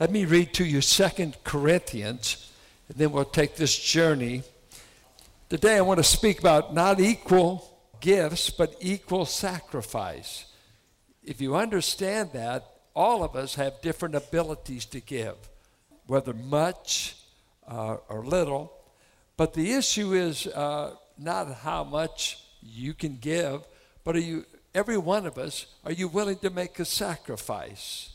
Let me read to you Second Corinthians, and then we'll take this journey. Today I want to speak about not equal gifts, but equal sacrifice. If you understand that, all of us have different abilities to give, whether much uh, or little. But the issue is uh, not how much you can give, but are you, every one of us, are you willing to make a sacrifice?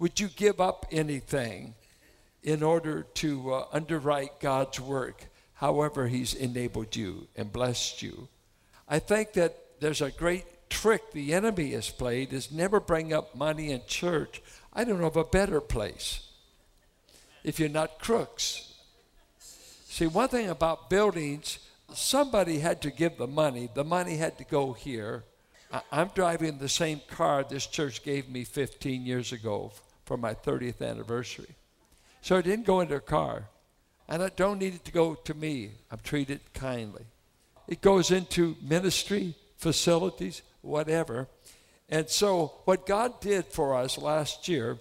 Would you give up anything in order to uh, underwrite God's work, however He's enabled you and blessed you? I think that there's a great trick the enemy has played is never bring up money in church. I don't know of a better place if you're not crooks. See, one thing about buildings, somebody had to give the money. The money had to go here. I'm driving the same car this church gave me 15 years ago for my 30th anniversary. So it didn't go into a car. And I don't need it to go to me. I'm treated kindly. It goes into ministry, facilities, whatever. And so, what God did for us last year,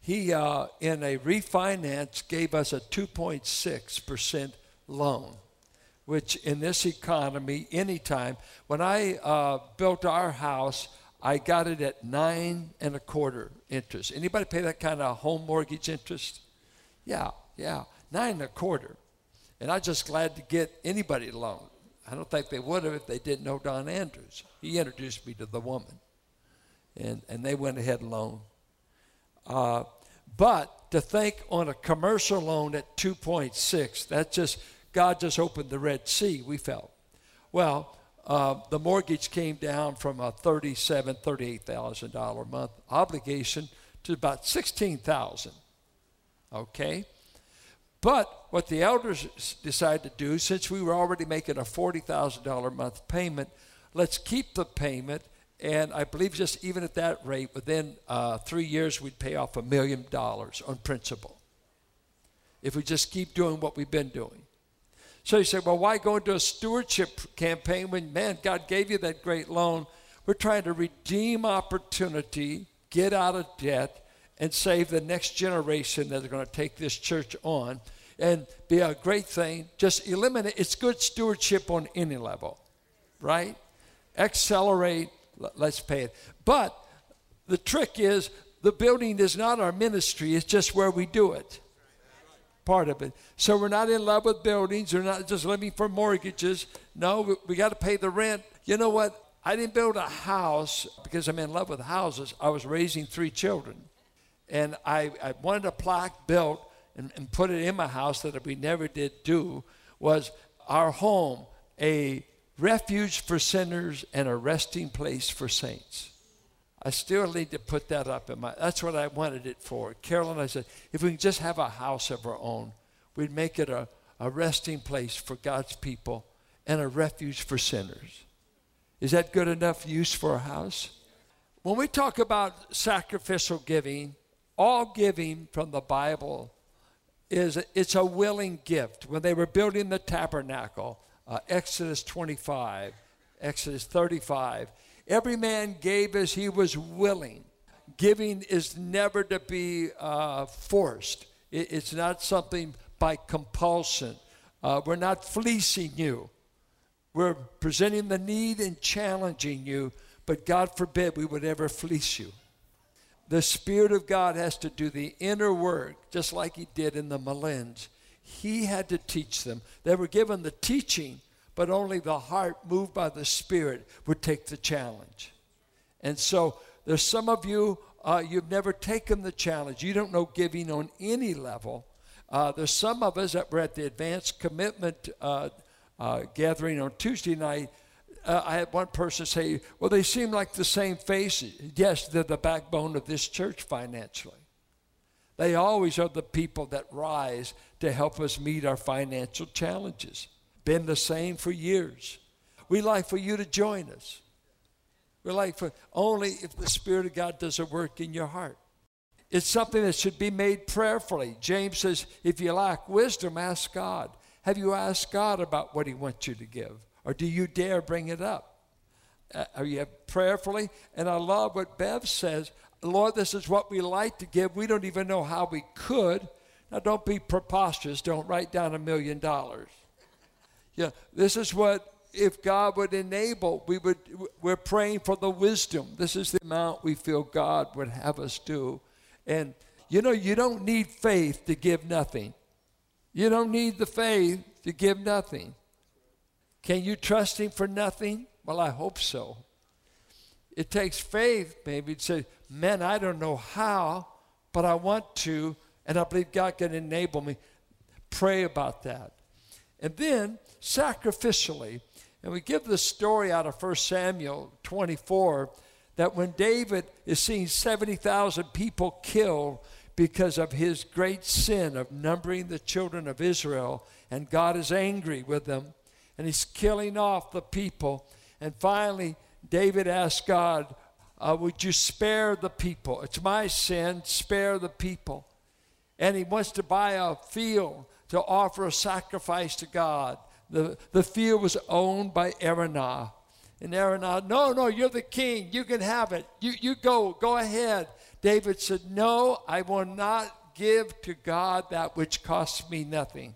He, uh, in a refinance, gave us a 2.6% loan, which in this economy, anytime, when I uh, built our house, I got it at nine and a quarter interest. Anybody pay that kind of home mortgage interest? Yeah, yeah, nine and a quarter. And I'm just glad to get anybody a loan. I don't think they would have if they didn't know Don Andrews. He introduced me to the woman, and, and they went ahead alone. Uh, but to think on a commercial loan at 2.6, that just, God just opened the Red Sea, we felt. Well, uh, the mortgage came down from a $37,000, $38,000 a month obligation to about 16000 Okay? But what the elders decided to do, since we were already making a $40,000 a month payment, let's keep the payment. And I believe just even at that rate, within uh, three years, we'd pay off a million dollars on principal. If we just keep doing what we've been doing. So you say, well, why go into a stewardship campaign when, man, God gave you that great loan? We're trying to redeem opportunity, get out of debt, and save the next generation that are going to take this church on and be a great thing. Just eliminate, it's good stewardship on any level, right? Accelerate, let's pay it. But the trick is the building is not our ministry, it's just where we do it. Part of it. So we're not in love with buildings, we're not just living for mortgages. No, we, we got to pay the rent. You know what? I didn't build a house because I'm in love with houses. I was raising three children and I, I wanted a plaque built and, and put it in my house that we never did do was our home a refuge for sinners and a resting place for saints. I still need to put that up in my that's what I wanted it for. Carolyn, I said, if we can just have a house of our own, we'd make it a, a resting place for God's people and a refuge for sinners. Is that good enough use for a house? When we talk about sacrificial giving, all giving from the Bible is it's a willing gift. When they were building the tabernacle, uh, Exodus 25, Exodus 35, every man gave as he was willing. Giving is never to be uh, forced. It, it's not something by compulsion. Uh, we're not fleecing you. We're presenting the need and challenging you, but God forbid we would ever fleece you. The Spirit of God has to do the inner work, just like He did in the Malins. He had to teach them. They were given the teaching, but only the heart, moved by the Spirit, would take the challenge. And so there's some of you, uh, you've never taken the challenge. You don't know giving on any level. Uh, there's some of us that were at the advanced commitment uh, uh gathering on Tuesday night uh, I had one person say, Well, they seem like the same faces. Yes, they're the backbone of this church financially. They always are the people that rise to help us meet our financial challenges. Been the same for years. We like for you to join us. We like for only if the Spirit of God does a work in your heart. It's something that should be made prayerfully. James says, if you lack wisdom, ask God. Have you asked God about what He wants you to give? Or do you dare bring it up? Uh, are you prayerfully? And I love what Bev says. Lord, this is what we like to give. We don't even know how we could. Now, don't be preposterous. Don't write down a million dollars. Yeah, this is what if God would enable, we would we're praying for the wisdom. This is the amount we feel God would have us do. And you know, you don't need faith to give nothing. You don't need the faith to give nothing. Can you trust him for nothing? Well, I hope so. It takes faith, maybe, to say, man, I don't know how, but I want to, and I believe God can enable me. Pray about that. And then, sacrificially, and we give the story out of 1 Samuel 24 that when David is seeing 70,000 people killed because of his great sin of numbering the children of Israel, and God is angry with them, and he's killing off the people. And finally, David asked God, uh, Would you spare the people? It's my sin, spare the people. And he wants to buy a field to offer a sacrifice to God. The, the field was owned by Araunah. And Araunah, no, no, you're the king. You can have it. You, you go, go ahead. David said, No, I will not give to God that which costs me nothing.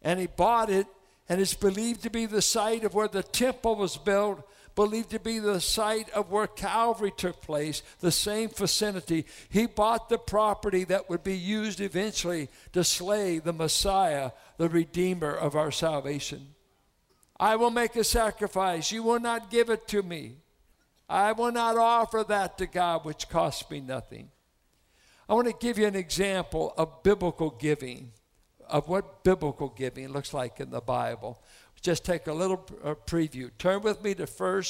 And he bought it, and it's believed to be the site of where the temple was built believed to be the site of where Calvary took place, the same vicinity. He bought the property that would be used eventually to slay the Messiah, the Redeemer of our salvation. I will make a sacrifice. You will not give it to me. I will not offer that to God which costs me nothing. I want to give you an example of biblical giving, of what biblical giving looks like in the Bible just take a little uh, preview. Turn with me to 1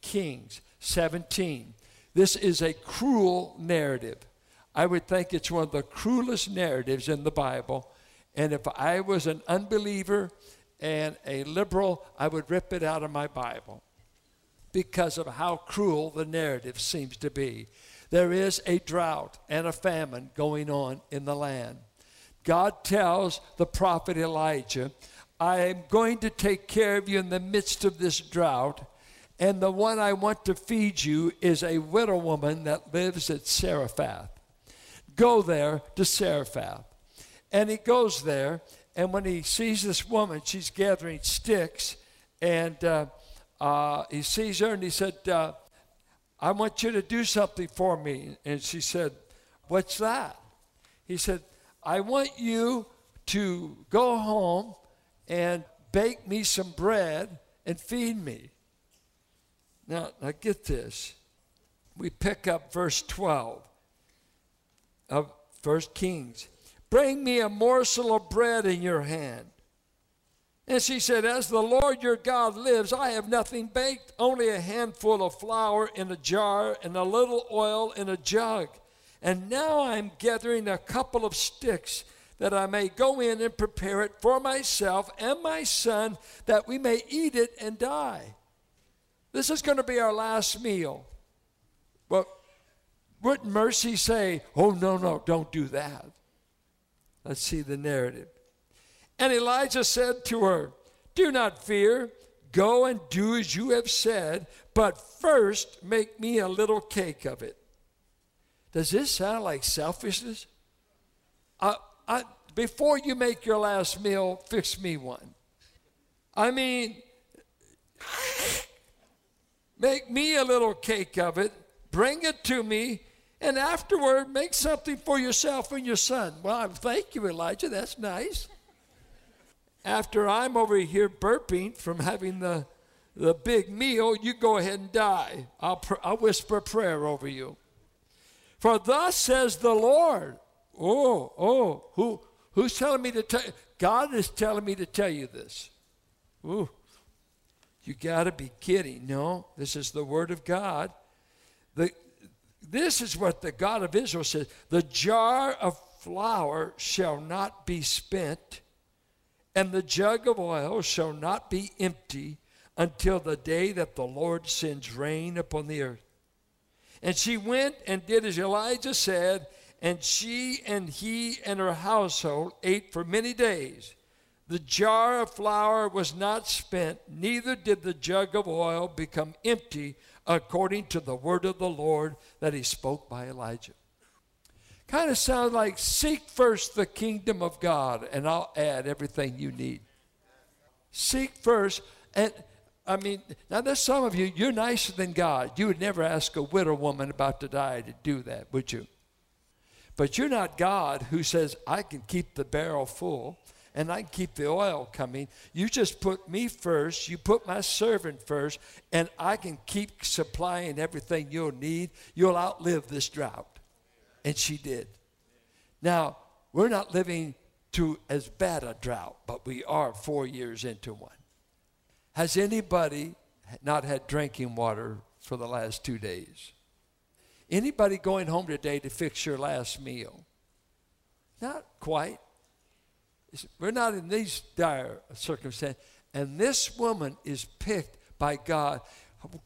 Kings 17. This is a cruel narrative. I would think it's one of the cruelest narratives in the Bible. And if I was an unbeliever and a liberal, I would rip it out of my Bible because of how cruel the narrative seems to be. There is a drought and a famine going on in the land. God tells the prophet Elijah, I am going to take care of you in the midst of this drought. And the one I want to feed you is a widow woman that lives at Zarephath. Go there to Zarephath. And he goes there, and when he sees this woman, she's gathering sticks, and uh, uh, he sees her and he said, uh, I want you to do something for me. And she said, What's that? He said, I want you to go home and bake me some bread and feed me. Now, now get this. We pick up verse 12 of First Kings. Bring me a morsel of bread in your hand. And she said, As the Lord your God lives, I have nothing baked, only a handful of flour in a jar and a little oil in a jug. And now I'm gathering a couple of sticks that I may go in and prepare it for myself and my son, that we may eat it and die. This is going to be our last meal. But wouldn't mercy say, oh, no, no, don't do that? Let's see the narrative. And Elijah said to her, Do not fear. Go and do as you have said, but first make me a little cake of it. Does this sound like selfishness? Uh, I, before you make your last meal, fix me one. I mean, make me a little cake of it, bring it to me, and afterward make something for yourself and your son. Well, I thank you, Elijah. That's nice. After I'm over here burping from having the, the big meal, you go ahead and die. I'll, pr- I'll whisper a prayer over you. For thus says the Lord, Oh, oh, who, who's telling me to tell you? God is telling me to tell you this. Ooh, you got to be kidding. No, this is the word of God. The, this is what the God of Israel says The jar of flour shall not be spent, and the jug of oil shall not be empty until the day that the Lord sends rain upon the earth. And she went and did as Elijah said, and she and he and her household ate for many days. The jar of flour was not spent, neither did the jug of oil become empty, according to the word of the Lord that he spoke by Elijah. Kind of sounds like seek first the kingdom of God, and I'll add everything you need. Seek first, and I mean, now there's some of you, you're nicer than God. You would never ask a widow woman about to die to do that, would you? But you're not God who says, I can keep the barrel full and I can keep the oil coming. You just put me first, you put my servant first, and I can keep supplying everything you'll need. You'll outlive this drought. And she did. Now, we're not living through as bad a drought, but we are four years into one. Has anybody not had drinking water for the last two days? Anybody going home today to fix your last meal? Not quite. We're not in these dire circumstances. And this woman is picked by God.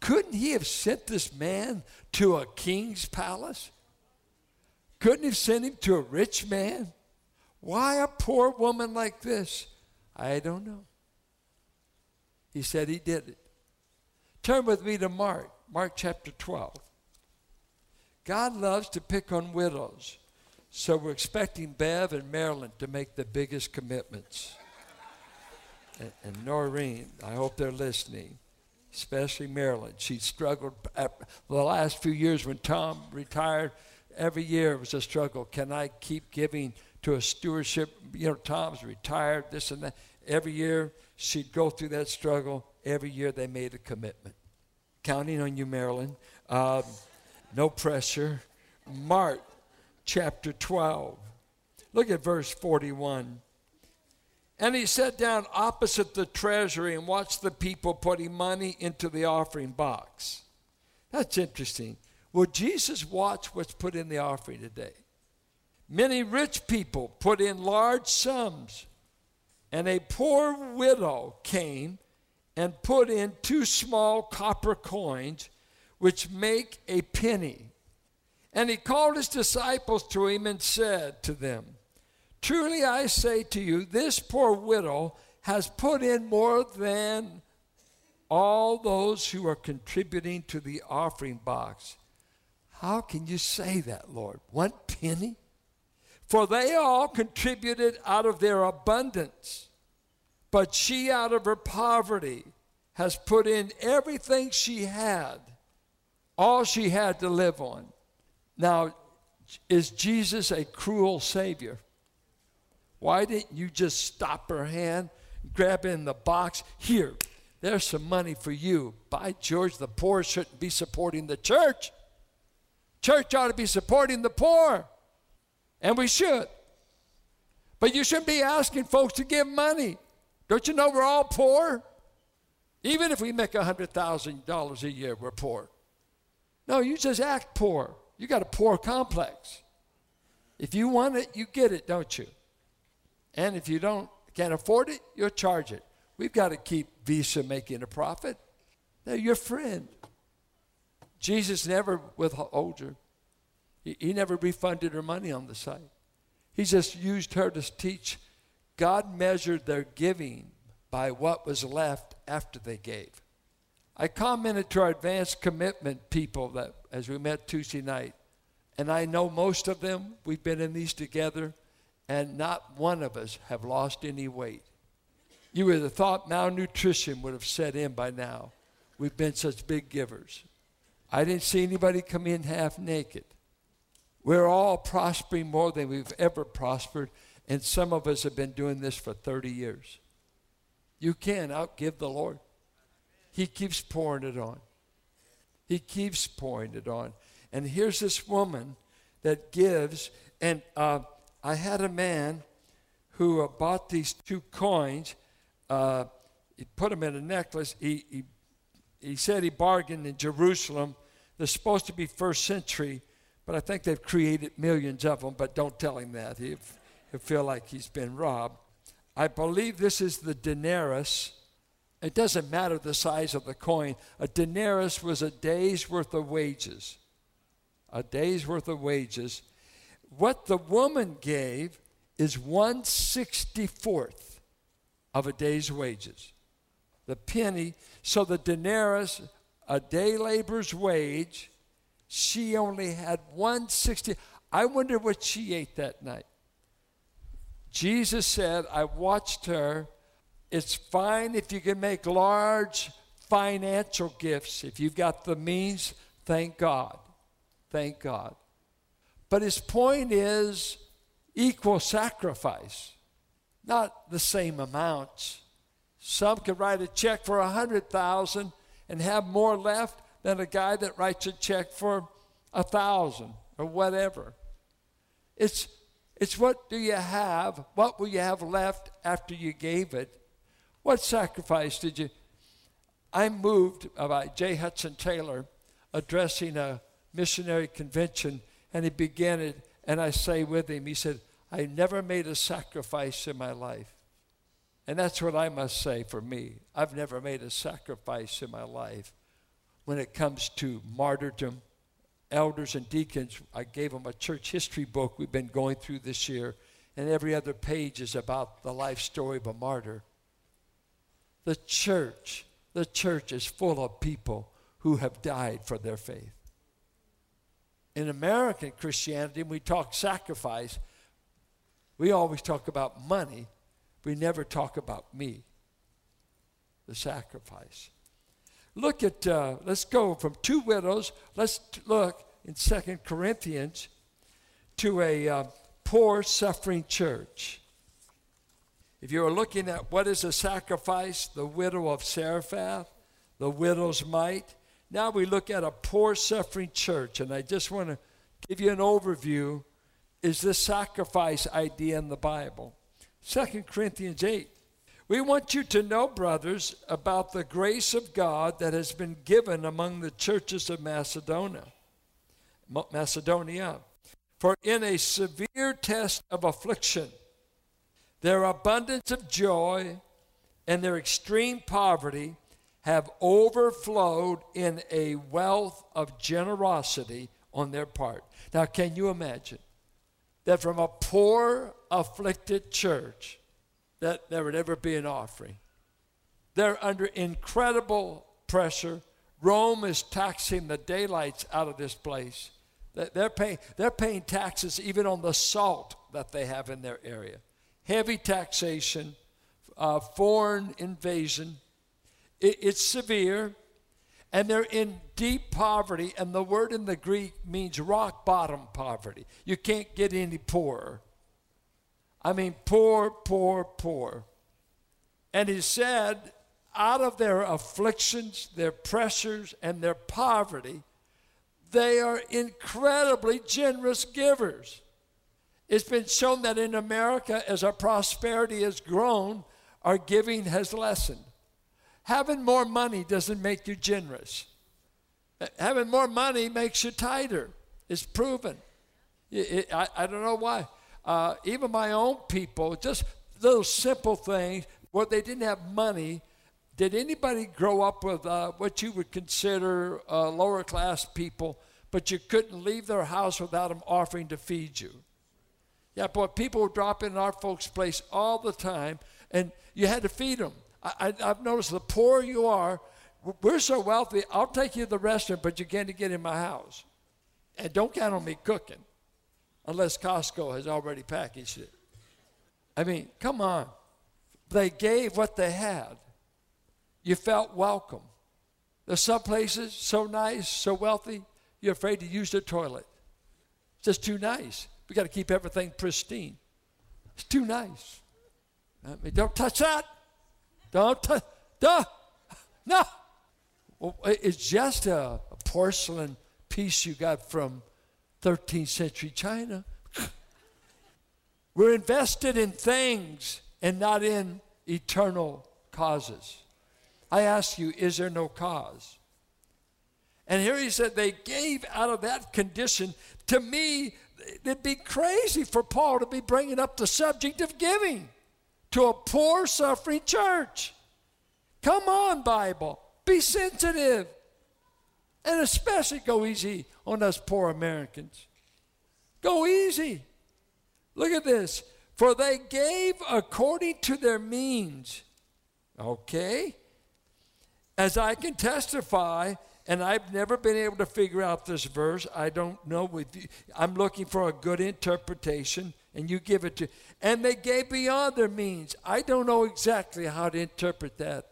Couldn't he have sent this man to a king's palace? Couldn't he have sent him to a rich man? Why a poor woman like this? I don't know. He said he did it. Turn with me to Mark, Mark chapter 12. God loves to pick on widows. So we're expecting Bev and Marilyn to make the biggest commitments. and, and Noreen, I hope they're listening, especially Marilyn. She struggled the last few years when Tom retired. Every year it was a struggle. Can I keep giving to a stewardship? You know, Tom's retired, this and that. Every year she'd go through that struggle. Every year they made a commitment. Counting on you, Marilyn. Um, no pressure. Mark chapter 12. Look at verse 41. And he sat down opposite the treasury and watched the people putting money into the offering box. That's interesting. Will Jesus watch what's put in the offering today? Many rich people put in large sums and a poor widow came and put in two small copper coins, which make a penny. And he called his disciples to him and said to them, Truly I say to you, this poor widow has put in more than all those who are contributing to the offering box. How can you say that, Lord? One penny? For they all contributed out of their abundance, but she out of her poverty has put in everything she had, all she had to live on. Now, is Jesus a cruel Savior? Why didn't you just stop her hand, grab in the box? Here, there's some money for you. By George, the poor shouldn't be supporting the church. Church ought to be supporting the poor. And we should. But you shouldn't be asking folks to give money. Don't you know we're all poor? Even if we make $100,000 a year, we're poor. No, you just act poor. You got a poor complex. If you want it, you get it, don't you? And if you don't can't afford it, you'll charge it. We've got to keep Visa making a profit. They're your friend. Jesus never withhold her. He, he never refunded her money on the site. He just used her to teach. God measured their giving by what was left after they gave. I commented to our advanced commitment people that as we met Tuesday night, and I know most of them, we've been in these together, and not one of us have lost any weight. You would have thought malnutrition would have set in by now. We've been such big givers. I didn't see anybody come in half naked. We're all prospering more than we've ever prospered, and some of us have been doing this for 30 years. You can outgive the Lord. He keeps pouring it on. He keeps pouring it on. And here's this woman that gives, and uh, I had a man who uh, bought these two coins. Uh, he put them in a necklace. He, he, he said he bargained in Jerusalem. They're supposed to be first century but I think they've created millions of them, but don't tell him that. He'll, he'll feel like he's been robbed. I believe this is the denarius. It doesn't matter the size of the coin. A denarius was a day's worth of wages. A day's worth of wages. What the woman gave is 164th of a day's wages. The penny, so the denarius, a day laborer's wage, she only had 160. I wonder what she ate that night. Jesus said, I watched her. It's fine if you can make large financial gifts. If you've got the means, thank God. Thank God. But his point is equal sacrifice, not the same amounts. Some could write a check for a hundred thousand and have more left than a guy that writes a check for a thousand or whatever. It's it's what do you have? What will you have left after you gave it? What sacrifice did you? I'm moved by J. Hudson Taylor addressing a missionary convention, and he began it, and I say with him, he said, I never made a sacrifice in my life. And that's what I must say for me. I've never made a sacrifice in my life when it comes to martyrdom elders and deacons, I gave them a church history book we've been going through this year, and every other page is about the life story of a martyr. The church, the church is full of people who have died for their faith. In American Christianity, we talk sacrifice, we always talk about money. We never talk about me, the sacrifice. Look at, uh, let's go from two widows. Let's look in Second Corinthians to a uh, poor, suffering church. If you are looking at what is a sacrifice, the widow of Zarephath, the widow's mite, now we look at a poor, suffering church. And I just want to give you an overview. Is this sacrifice idea in the Bible? Second Corinthians 8. We want you to know, brothers, about the grace of God that has been given among the churches of Macedonia. Macedonia. For in a severe test of affliction, their abundance of joy and their extreme poverty have overflowed in a wealth of generosity on their part. Now, can you imagine that from a poor, afflicted church, that there would ever be an offering. They're under incredible pressure. Rome is taxing the daylights out of this place. They're paying, they're paying taxes even on the salt that they have in their area. Heavy taxation, uh, foreign invasion. It, it's severe, and they're in deep poverty. And the word in the Greek means rock bottom poverty. You can't get any poorer. I mean, poor, poor, poor. And he said, out of their afflictions, their pressures, and their poverty, they are incredibly generous givers. It's been shown that in America, as our prosperity has grown, our giving has lessened. Having more money doesn't make you generous. Having more money makes you tighter. It's proven. It, it, I, I don't know why uh, even my own people, just little simple things where they didn't have money. Did anybody grow up with uh, what you would consider uh, lower class people, but you couldn't leave their house without them offering to feed you? Yeah, but people would drop in our folks' place all the time, and you had to feed them. I, have noticed the poorer you are, we're so wealthy, I'll take you to the restaurant, but you can't get in my house. And don't count on me cooking unless Costco has already packaged it. I mean, come on. They gave what they had. You felt welcome. There's some places so nice, so wealthy, you're afraid to use the toilet. It's just too nice. We got to keep everything pristine. It's too nice. I mean, don't touch that. Don't touch. Duh. No. Well, it's just a, a porcelain piece you got from 13th century China. We're invested in things and not in eternal causes. I ask you, is there no cause? And here he said they gave out of that condition. To me, it'd be crazy for Paul to be bringing up the subject of giving to a poor, suffering church. Come on, Bible. Be sensitive. And especially go easy on us poor Americans. Go easy. Look at this. For they gave according to their means. Okay? As I can testify, and I've never been able to figure out this verse. I don't know. With you. I'm looking for a good interpretation, and you give it to. And they gave beyond their means. I don't know exactly how to interpret that,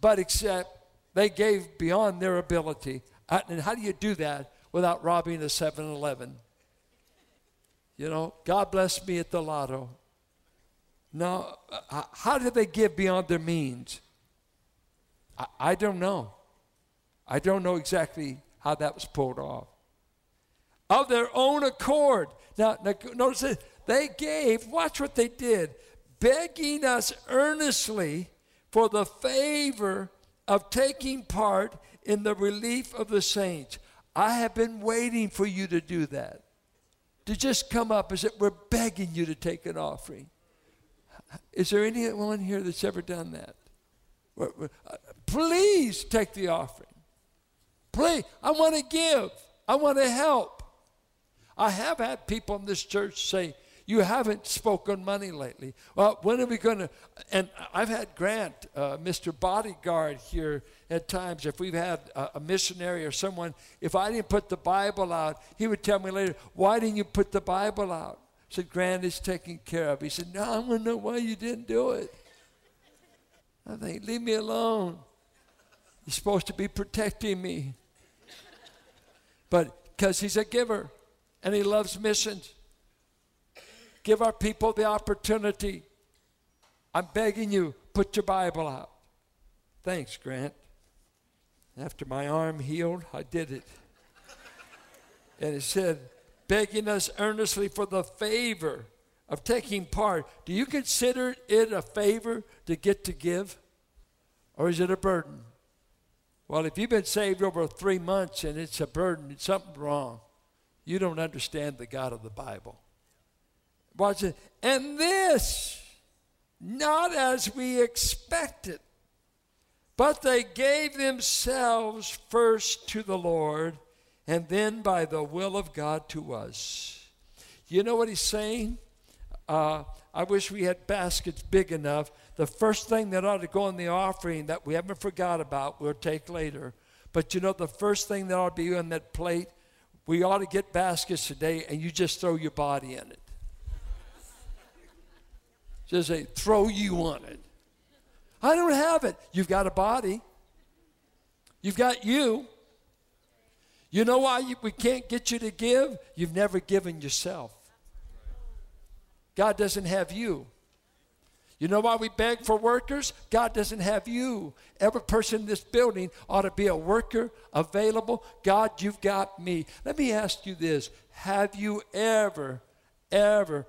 but except they gave beyond their ability. And how do you do that without robbing a 7-Eleven? You know, God bless me at the lotto. No, uh, how did they give beyond their means? I, I don't know. I don't know exactly how that was pulled off. Of their own accord. Now, now notice this. They gave, watch what they did, begging us earnestly for the favor of taking part in the relief of the saints. I have been waiting for you to do that. To just come up and say, We're begging you to take an offering. Is there anyone here that's ever done that? Uh, please take the offering. Please, I want to give. I want to help. I have had people in this church say, You haven't spoken money lately. Well, when are we going to? And I've had Grant, uh, Mr. Bodyguard, here at times. If we've had a, a missionary or someone, if I didn't put the Bible out, he would tell me later, Why didn't you put the Bible out? I said, Grant is taken care of. He said, No, I want to know why you didn't do it. I think, Leave me alone. You're supposed to be protecting me. But because he's a giver and he loves missions, give our people the opportunity. I'm begging you, put your Bible out. Thanks, Grant. After my arm healed, I did it. and it said, begging us earnestly for the favor of taking part. Do you consider it a favor to get to give? Or is it a burden? Well, if you've been saved over three months and it's a burden, it's something wrong. You don't understand the God of the Bible. Watch it. And this, not as we expected, but they gave themselves first to the Lord and then by the will of God to us. You know what he's saying? Uh, I wish we had baskets big enough the first thing that ought to go in the offering that we haven't forgot about, we'll take later. But you know, the first thing that ought to be on that plate, we ought to get baskets today and you just throw your body in it. Just say, throw you on it. I don't have it. You've got a body. You've got you. You know why we can't get you to give? You've never given yourself. God doesn't have you. You know why we beg for workers? God doesn't have you. Every person in this building ought to be a worker available. God, you've got me. Let me ask you this Have you ever, ever,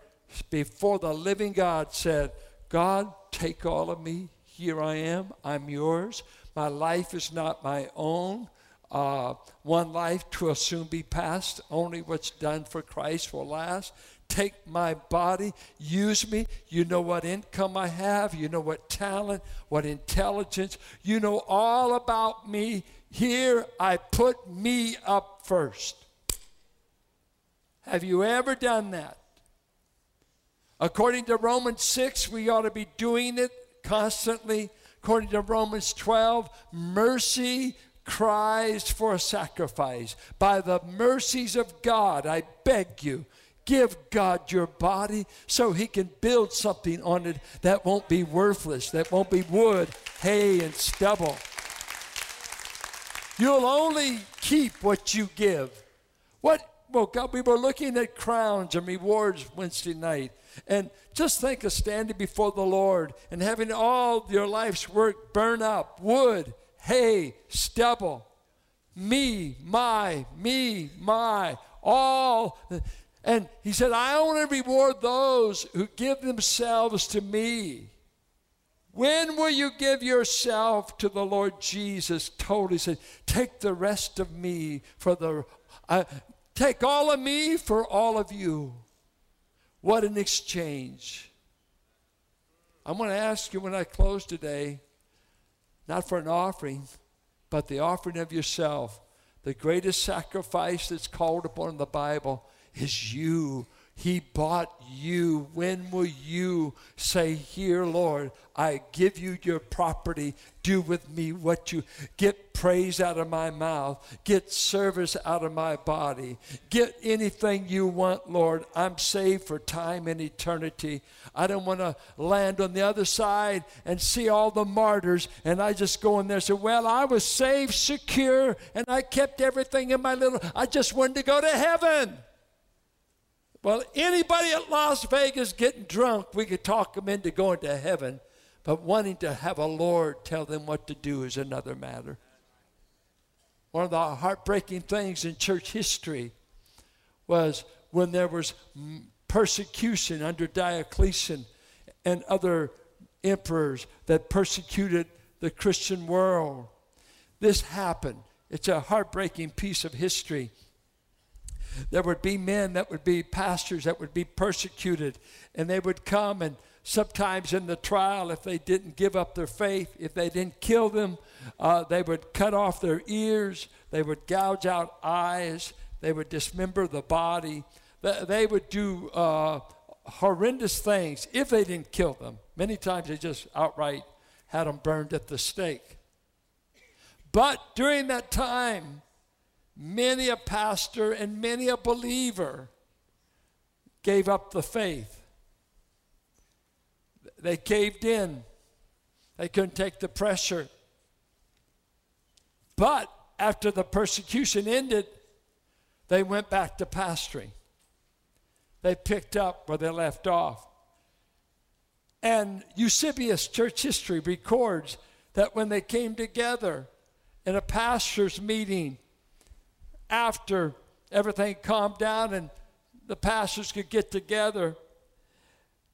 before the living God said, God, take all of me. Here I am. I'm yours. My life is not my own. Uh, one life will soon be past. Only what's done for Christ will last take my body, use me. You know what income I have, you know what talent, what intelligence, you know all about me. Here I put me up first. Have you ever done that? According to Romans 6, we ought to be doing it constantly. According to Romans 12, mercy cries for sacrifice. By the mercies of God, I beg you, Give God your body so He can build something on it that won't be worthless, that won't be wood, hay, and stubble. You'll only keep what you give. What, well, God, we were looking at crowns and rewards Wednesday night. And just think of standing before the Lord and having all your life's work burn up wood, hay, stubble. Me, my, me, my, all. And he said, I want to reward those who give themselves to me. When will you give yourself to the Lord Jesus? Totally said, Take the rest of me for the, uh, take all of me for all of you. What an exchange. I'm going to ask you when I close today, not for an offering, but the offering of yourself, the greatest sacrifice that's called upon in the Bible is you He bought you. When will you say, Here, Lord, I give you your property. Do with me what you get praise out of my mouth, get service out of my body, get anything you want, Lord. I'm saved for time and eternity. I don't want to land on the other side and see all the martyrs, and I just go in there and say, Well, I was saved, secure, and I kept everything in my little, I just wanted to go to heaven. Well, anybody at Las Vegas getting drunk, we could talk them into going to heaven, but wanting to have a Lord tell them what to do is another matter. One of the heartbreaking things in church history was when there was persecution under Diocletian and other emperors that persecuted the Christian world. This happened. It's a heartbreaking piece of history. There would be men that would be pastors that would be persecuted, and they would come and sometimes in the trial, if they didn't give up their faith, if they didn't kill them, uh, they would cut off their ears, they would gouge out eyes, they would dismember the body, they would do uh, horrendous things if they didn't kill them. Many times they just outright had them burned at the stake. But during that time, many a pastor and many a believer gave up the faith. They caved in. They couldn't take the pressure. But after the persecution ended, they went back to pastoring. They picked up where they left off. And Eusebius church history records that when they came together in a pastor's meeting, after everything calmed down and the pastors could get together,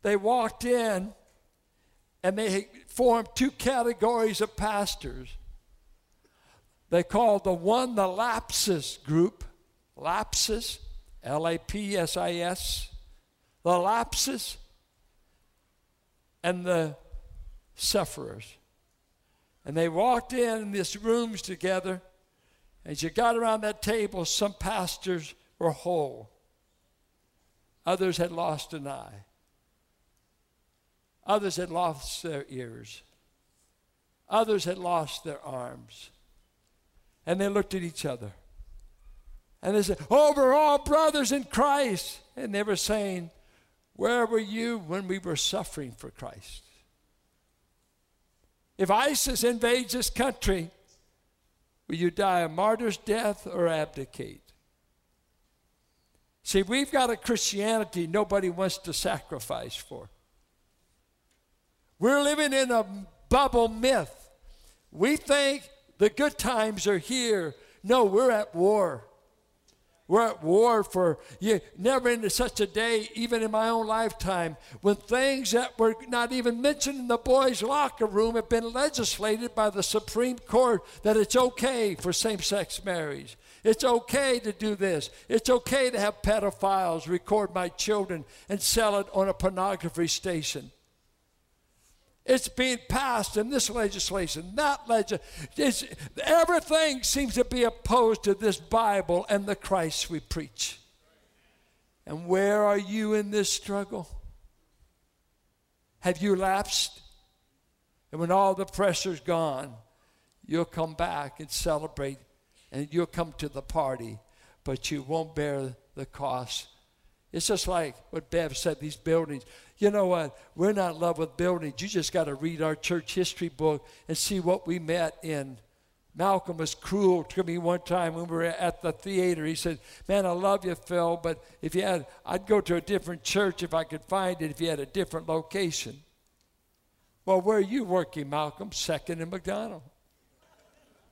they walked in and they formed two categories of pastors. They called the one the lapsis group, lapsis, L A P S I S, the lapsis, and the sufferers. And they walked in these rooms together as you got around that table, some pastors were whole, others had lost an eye, others had lost their ears, others had lost their arms. And they looked at each other. And they said, Oh, we're all brothers in Christ. And they were saying, Where were you when we were suffering for Christ? If ISIS invades this country, Will you die a martyr's death or abdicate? See, we've got a Christianity nobody wants to sacrifice for. We're living in a bubble myth. We think the good times are here. No, we're at war. We're at war for you. Never into such a day, even in my own lifetime, when things that were not even mentioned in the boys' locker room have been legislated by the Supreme Court that it's okay for same sex marriage. It's okay to do this. It's okay to have pedophiles record my children and sell it on a pornography station. It's being passed in this legislation, that legislation. Everything seems to be opposed to this Bible and the Christ we preach. And where are you in this struggle? Have you lapsed? And when all the pressure's gone, you'll come back and celebrate and you'll come to the party, but you won't bear the cost. It's just like what Bev said these buildings. You know what? We're not in love with buildings. You just got to read our church history book and see what we met in. Malcolm was cruel to me one time when we were at the theater. He said, Man, I love you, Phil, but if you had, I'd go to a different church if I could find it if you had a different location. Well, where are you working, Malcolm? Second in McDonald.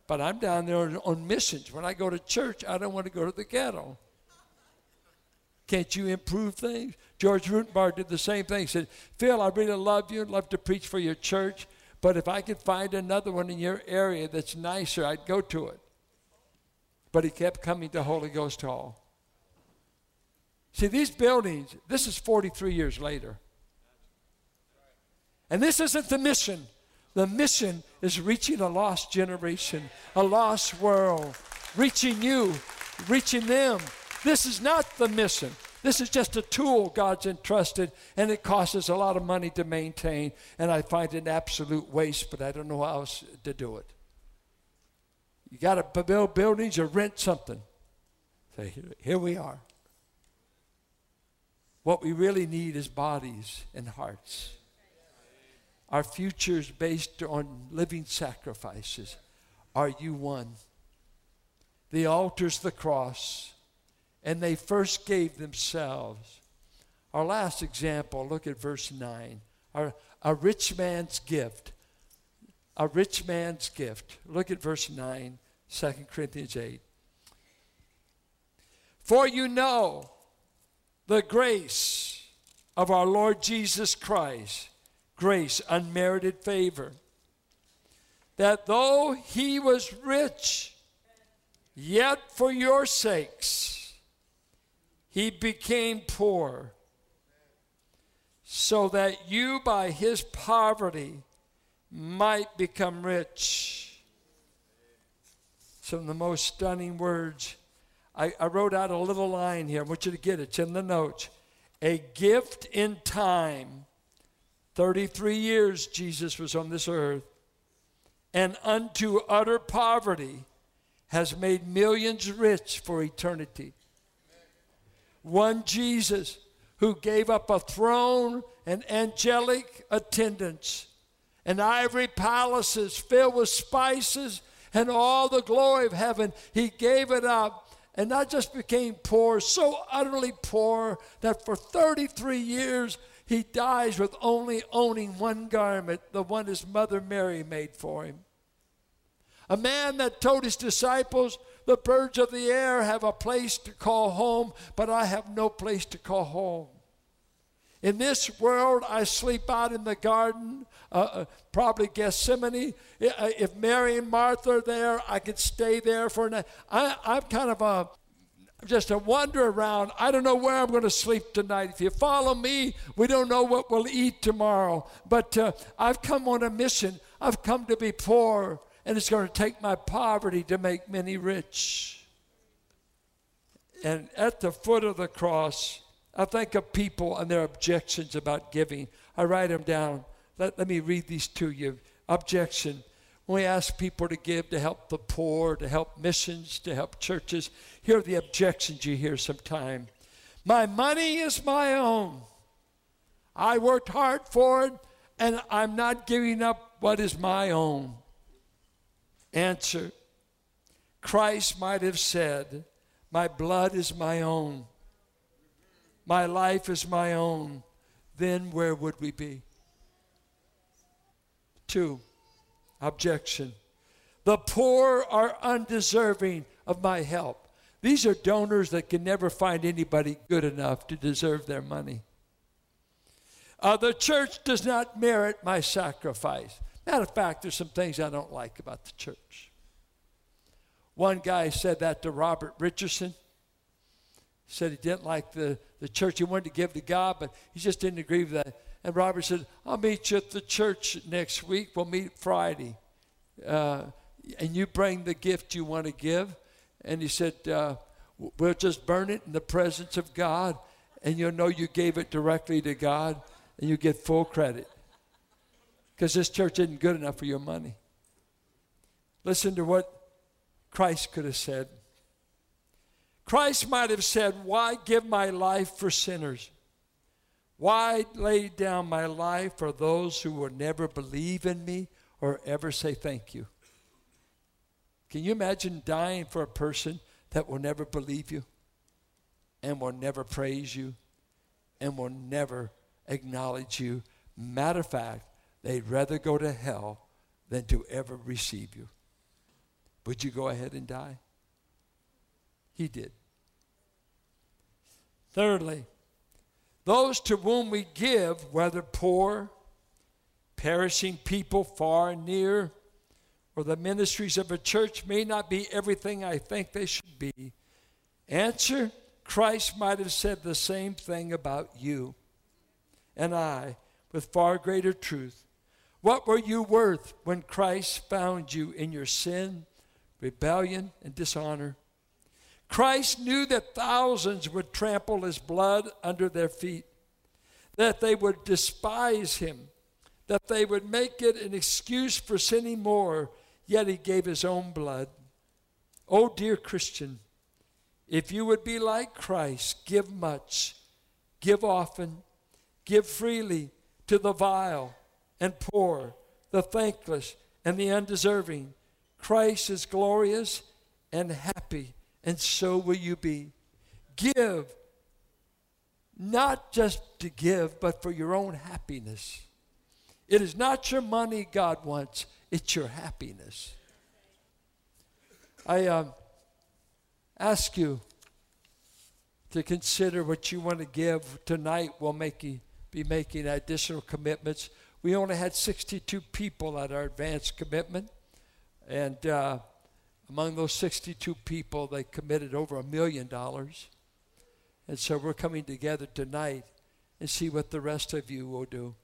But I'm down there on missions. When I go to church, I don't want to go to the ghetto. Can't you improve things? George Rutenbar did the same thing. He said, Phil, I really love you, and love to preach for your church, but if I could find another one in your area that's nicer, I'd go to it. But he kept coming to Holy Ghost Hall. See, these buildings, this is 43 years later. And this isn't the mission. The mission is reaching a lost generation, a lost world, reaching you, reaching them, this is not the mission. This is just a tool God's entrusted, and it costs us a lot of money to maintain, and I find it an absolute waste, but I don't know how else to do it. You got to build buildings or rent something. So here we are. What we really need is bodies and hearts. Our future is based on living sacrifices. Are you one? The altar's the cross, and they first gave themselves. Our last example, look at verse 9. Our, a rich man's gift. A rich man's gift. Look at verse 9, 2 Corinthians 8. For you know the grace of our Lord Jesus Christ, grace, unmerited favor, that though he was rich, yet for your sakes he became poor, so that you by his poverty might become rich. Some of the most stunning words I, I wrote out a little line here. I want you to get it. It's in the notes. A gift in time. 33 years Jesus was on this earth. And unto utter poverty has made millions rich for eternity. One Jesus who gave up a throne and angelic attendants and ivory palaces filled with spices and all the glory of heaven. He gave it up and not just became poor, so utterly poor that for 33 years he dies with only owning one garment, the one his mother Mary made for him. A man that told his disciples, The birds of the air have a place to call home, but I have no place to call home. In this world, I sleep out in the garden, uh, uh, probably Gethsemane. If Mary and Martha are there, I could stay there for a night. I, I'm kind of a just a wander around. I don't know where I'm going to sleep tonight. If you follow me, we don't know what we'll eat tomorrow. But uh, I've come on a mission. I've come to be poor, and it's going to take my poverty to make many rich. And at the foot of the cross, I think of people and their objections about giving. I write them down. Let, let me read these to you. Objection. When we ask people to give to help the poor, to help missions, to help churches, here are the objections you hear sometimes. My money is my own. I worked hard for it, and I'm not giving up what is my own. Answer Christ might have said, My blood is my own. My life is my own, then where would we be? Two, objection. The poor are undeserving of my help. These are donors that can never find anybody good enough to deserve their money. Uh, the church does not merit my sacrifice. Matter of fact, there's some things I don't like about the church. One guy said that to Robert Richardson said he didn't like the, the church. He wanted to give to God, but he just didn't agree with that. And Robert said, I'll meet you at the church next week. We'll meet Friday. Uh, and you bring the gift you want to give. And he said, uh, We'll just burn it in the presence of God, and you'll know you gave it directly to God, and you get full credit. Because this church isn't good enough for your money. Listen to what Christ could have said. Christ might have said, Why give my life for sinners? Why lay down my life for those who will never believe in me or ever say thank you? Can you imagine dying for a person that will never believe you and will never praise you and will never acknowledge you? Matter of fact, they'd rather go to hell than to ever receive you. Would you go ahead and die? He did. Thirdly, those to whom we give, whether poor, perishing people far and near, or the ministries of a church, may not be everything I think they should be. Answer Christ might have said the same thing about you and I with far greater truth. What were you worth when Christ found you in your sin, rebellion, and dishonor? Christ knew that thousands would trample his blood under their feet, that they would despise him, that they would make it an excuse for sinning more, yet he gave his own blood. Oh, dear Christian, if you would be like Christ, give much, give often, give freely to the vile and poor, the thankless and the undeserving. Christ is glorious and happy and so will you be. Give, not just to give, but for your own happiness. It is not your money God wants, it's your happiness. I uh, ask you to consider what you want to give tonight. We'll make you be making additional commitments. We only had 62 people at our advanced commitment, and uh, among those 62 people, they committed over a million dollars. And so we're coming together tonight and see what the rest of you will do.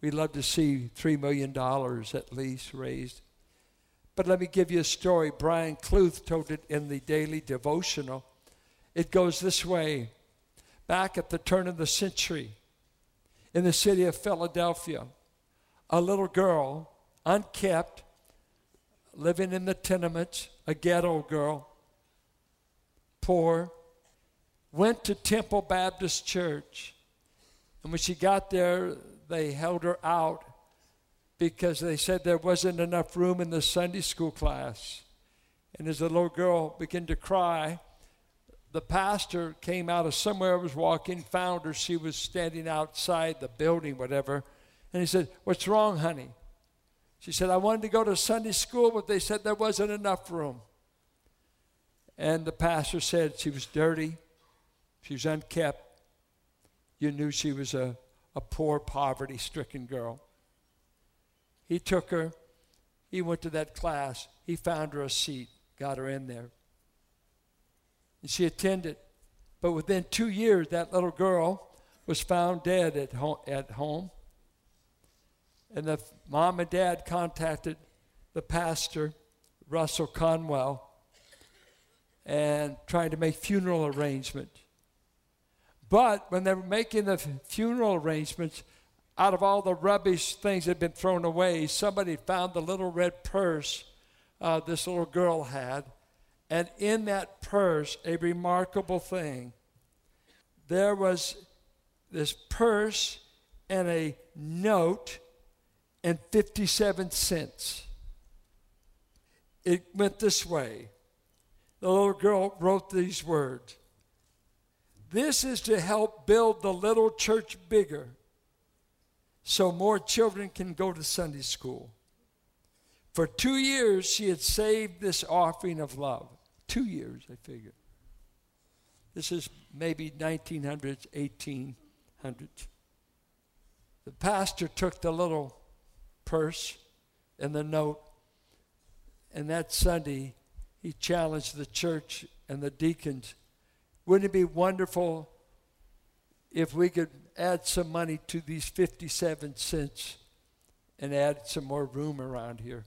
We'd love to see $3 million at least raised. But let me give you a story. Brian Kluth told it in the daily devotional. It goes this way Back at the turn of the century, in the city of Philadelphia, a little girl, unkept, living in the tenements, a ghetto girl, poor, went to Temple Baptist Church. And when she got there, they held her out because they said there wasn't enough room in the Sunday school class. And as the little girl began to cry, the pastor came out of somewhere, I was walking, found her. She was standing outside the building, whatever. And he said, What's wrong, honey? She said, I wanted to go to Sunday school, but they said there wasn't enough room. And the pastor said she was dirty, she was unkept. You knew she was a, a poor, poverty stricken girl. He took her, he went to that class, he found her a seat, got her in there. And she attended. But within two years, that little girl was found dead at home. At home. And the mom and dad contacted the pastor, Russell Conwell, and trying to make funeral arrangements. But when they were making the funeral arrangements, out of all the rubbish things that had been thrown away, somebody found the little red purse uh, this little girl had. And in that purse, a remarkable thing. There was this purse and a note and 57 cents. It went this way. The little girl wrote these words This is to help build the little church bigger so more children can go to Sunday school. For two years, she had saved this offering of love. Two years, I figure. This is maybe 1900s, 1800s. The pastor took the little purse and the note. And that Sunday, he challenged the church and the deacons wouldn't it be wonderful if we could add some money to these 57 cents and add some more room around here?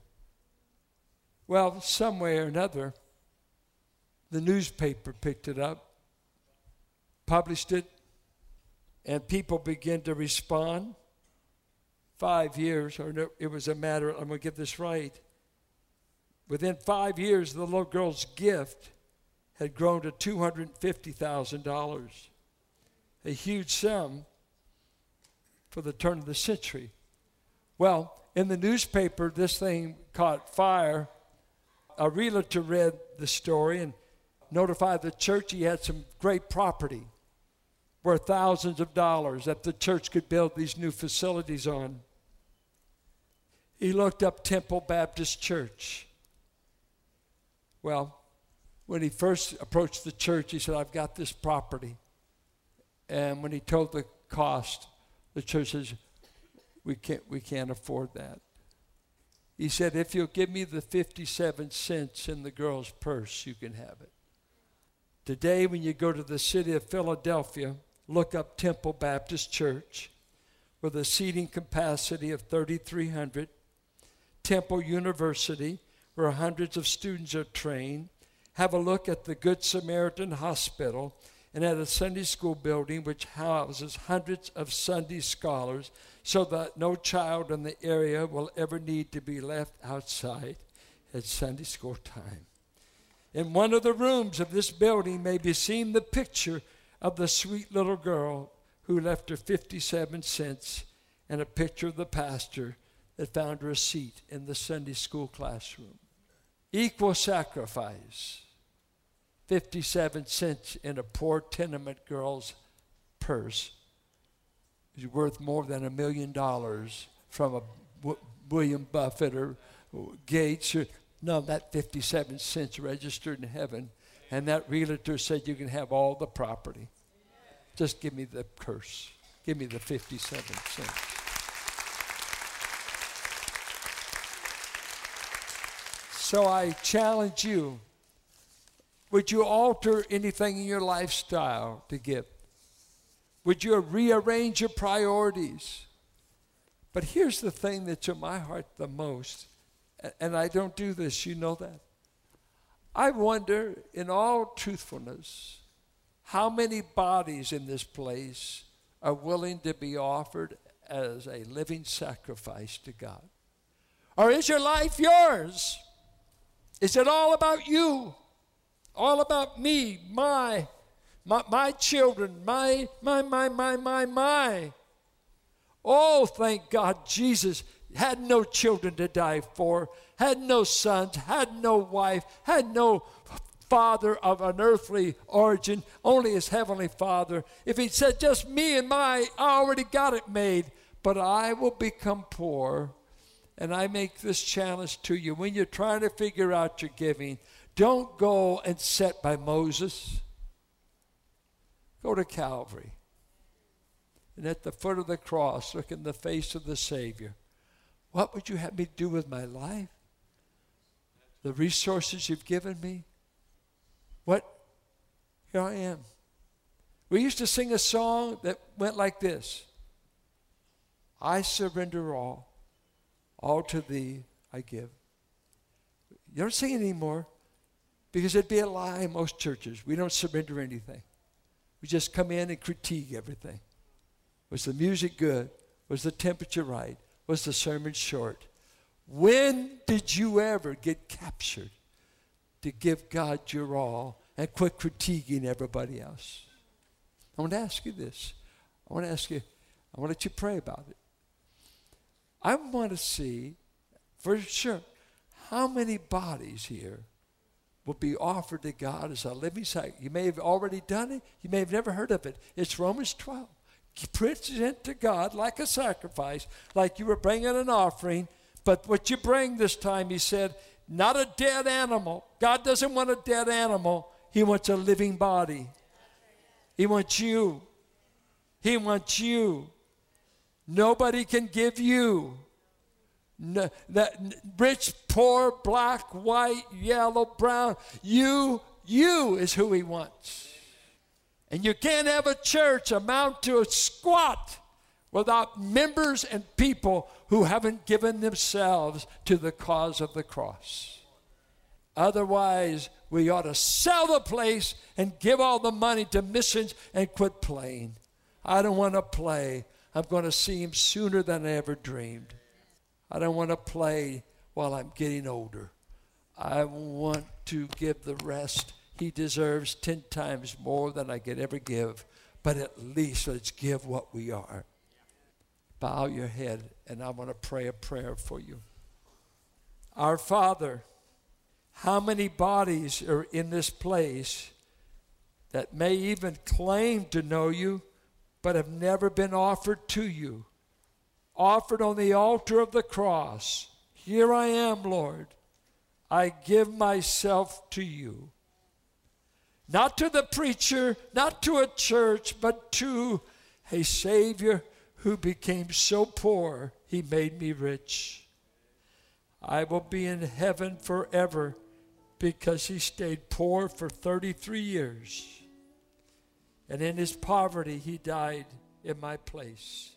Well, some way or another, the newspaper picked it up, published it, and people began to respond five years, or no, it was a matter, I'm going to get this right. Within five years, the little girl's gift had grown to $250,000, a huge sum for the turn of the century. Well, in the newspaper, this thing caught fire. A realtor read the story and notified the church he had some great property worth thousands of dollars that the church could build these new facilities on. He looked up Temple Baptist Church. Well, when he first approached the church, he said, I've got this property. And when he told the cost, the church says, we can't, we can't afford that. He said, if you'll give me the 57 cents in the girl's purse, you can have it. Today, when you go to the city of Philadelphia, look up Temple Baptist Church with a seating capacity of 3,300. Temple University, where hundreds of students are trained. have a look at the Good Samaritan Hospital and at a Sunday school building which houses hundreds of Sunday scholars so that no child in the area will ever need to be left outside at Sunday school time. In one of the rooms of this building may be seen the picture of the sweet little girl who left her 57 cents and a picture of the pastor that found her a seat in the Sunday school classroom. Equal sacrifice. 57 cents in a poor tenement girl's purse is worth more than a million dollars from a w- William Buffett or Gates. Or, no, that 57 cents registered in heaven, and that realtor said you can have all the property. Just give me the curse. Give me the 57 cents. So I challenge you would you alter anything in your lifestyle to give? Would you rearrange your priorities? But here's the thing that's in my heart the most, and I don't do this, you know that. I wonder, in all truthfulness, how many bodies in this place are willing to be offered as a living sacrifice to God? Or is your life yours? Is it all about you? All about me, my, my, my children, my, my, my, my, my, my. Oh, thank God Jesus had no children to die for, had no sons, had no wife, had no father of an earthly origin, only his heavenly father. If he said just me and my, I already got it made, but I will become poor. And I make this challenge to you when you're trying to figure out your giving, don't go and sit by Moses. Go to Calvary. And at the foot of the cross, look in the face of the Savior. What would you have me do with my life? The resources you've given me? What? Here I am. We used to sing a song that went like this I surrender all, all to thee I give. You don't sing it anymore. Because it'd be a lie in most churches. We don't surrender anything. We just come in and critique everything. Was the music good? Was the temperature right? Was the sermon short? When did you ever get captured to give God your all and quit critiquing everybody else? I want to ask you this. I want to ask you, I want to let you pray about it. I want to see, for sure, how many bodies here will be offered to God as a living sacrifice. You may have already done it. You may have never heard of it. It's Romans 12. Present to God like a sacrifice, like you were bringing an offering. But what you bring this time, he said, not a dead animal. God doesn't want a dead animal. He wants a living body. He wants you. He wants you. Nobody can give you no, that rich, poor, black, white, yellow, brown. You, you is who he wants. And you can't have a church amount to a squat without members and people who haven't given themselves to the cause of the cross. Otherwise, we ought to sell the place and give all the money to missions and quit playing. I don't want to play. I'm going to see him sooner than I ever dreamed. I don't want to play while I'm getting older. I want to give the rest. He deserves 10 times more than I could ever give, but at least let's give what we are. Bow your head, and I want to pray a prayer for you. Our Father, how many bodies are in this place that may even claim to know you, but have never been offered to you? offered on the altar of the cross. Here I am, Lord. I give myself to you. Not to the preacher, not to a church, but to a Savior who became so poor he made me rich. I will be in heaven forever because he stayed poor for 33 years. And in his poverty, he died in my place.